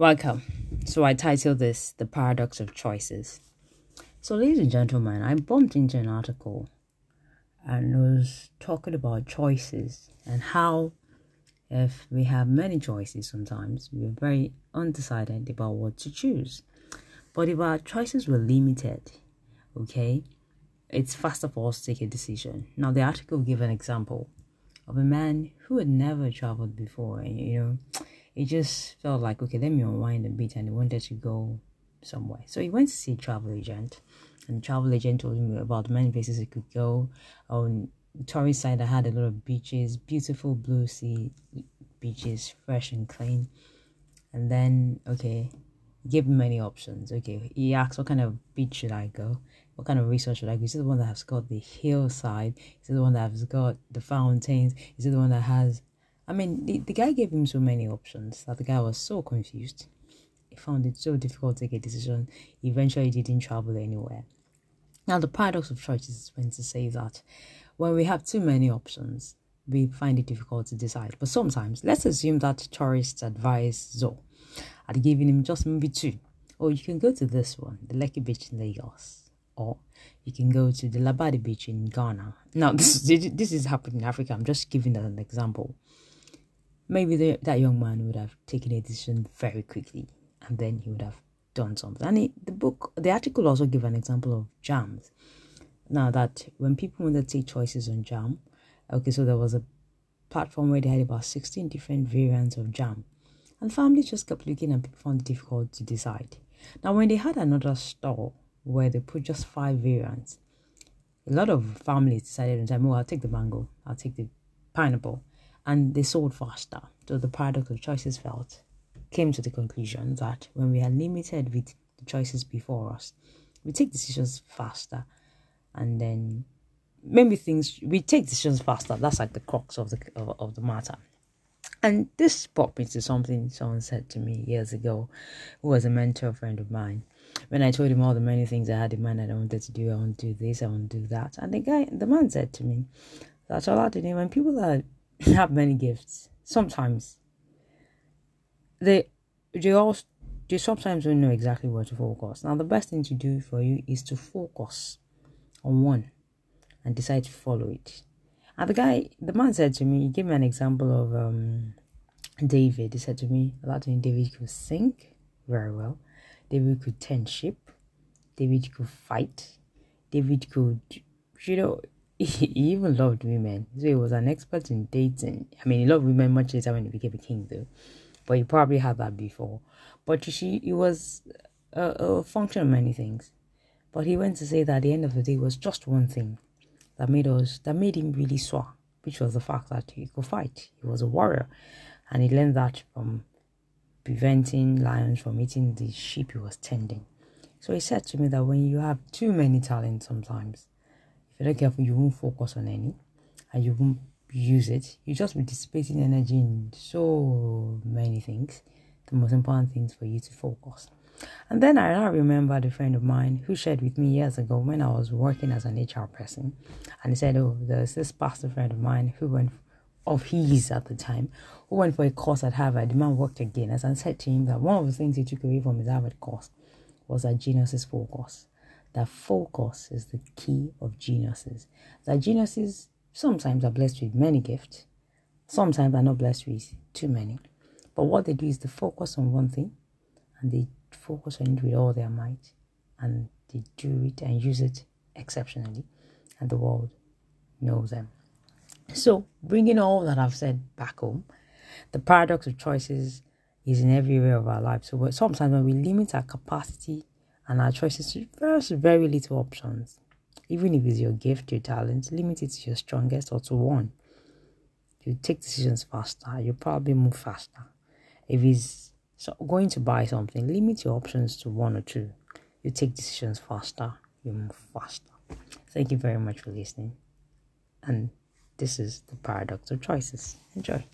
Welcome. So I titled this The Paradox of Choices. So, ladies and gentlemen, I bumped into an article and was talking about choices and how, if we have many choices, sometimes we're very undecided about what to choose. But if our choices were limited, okay, it's faster for us to take a decision. Now, the article gave an example of a man who had never traveled before, and you know it just felt like okay let me unwind a bit and he wanted to go somewhere. So he went to see a travel agent and travel agent told him about many places he could go. On tourist side i had a lot of beaches beautiful blue sea beaches fresh and clean. And then okay give him many options. Okay he asked what kind of beach should i go? What kind of resort should i go? Is it the one that has got the hillside? Is it the one that has got the fountains? Is it the one that has I mean, the, the guy gave him so many options that the guy was so confused. He found it so difficult to take a decision. Eventually, he didn't travel anywhere. Now, the paradox of choice is when to say that when we have too many options, we find it difficult to decide. But sometimes, let's assume that tourists advised Zoe had given him just maybe two. Or oh, you can go to this one, the Lekki Beach in Lagos. Or you can go to the Labadi Beach in Ghana. Now, this, this is happening in Africa. I'm just giving that an example maybe the, that young man would have taken a decision very quickly and then he would have done something. And he, the book, the article also give an example of jams. Now that when people wanted to take choices on jam, okay, so there was a platform where they had about 16 different variants of jam. And families just kept looking and people found it difficult to decide. Now, when they had another store where they put just five variants, a lot of families decided on time, oh, I'll take the mango, I'll take the pineapple, and they sold faster. So the paradox of choices felt came to the conclusion that when we are limited with the choices before us, we take decisions faster and then maybe things we take decisions faster. That's like the crux of the of, of the matter. And this brought me to something someone said to me years ago, who was a mentor friend of mine. When I told him all the many things I had in mind that I wanted to do, I want to do this, I want to do that. And the guy, the man said to me, that's all I did. When people are have many gifts. Sometimes they they all they sometimes don't know exactly where to focus. Now the best thing to do for you is to focus on one and decide to follow it. And the guy, the man said to me, he gave me an example of um, David. He said to me, a lot that David could sing very well. David could tend ship. David could fight. David could, you know, he even loved women. So he was an expert in dating. I mean, he loved women much later when he became a king, though. But he probably had that before. But you see, it was a, a function of many things. But he went to say that at the end of the day was just one thing that made us that made him really soar, which was the fact that he could fight. He was a warrior, and he learned that from preventing lions from eating the sheep he was tending. So he said to me that when you have too many talents, sometimes you're not careful, you won't focus on any and you won't use it. You just be dissipating energy in so many things. The most important things for you to focus. And then I now remembered a friend of mine who shared with me years ago when I was working as an HR person. And he said, Oh, there's this pastor friend of mine who went of his at the time, who went for a course at Harvard. The man worked again. As I said to him that one of the things he took away from his Harvard course was that genius is focus that focus is the key of geniuses. That geniuses sometimes are blessed with many gifts, sometimes are not blessed with too many. But what they do is they focus on one thing and they focus on it with all their might and they do it and use it exceptionally, and the world knows them. So, bringing all that I've said back home, the paradox of choices is in every area of our lives. So, sometimes when we limit our capacity and our choices first very little options. Even if it's your gift, your talent, limit it to your strongest or to one. You take decisions faster, you probably move faster. If it's so going to buy something, limit your options to one or two. You take decisions faster, you move faster. Thank you very much for listening. And this is the paradox of choices. Enjoy.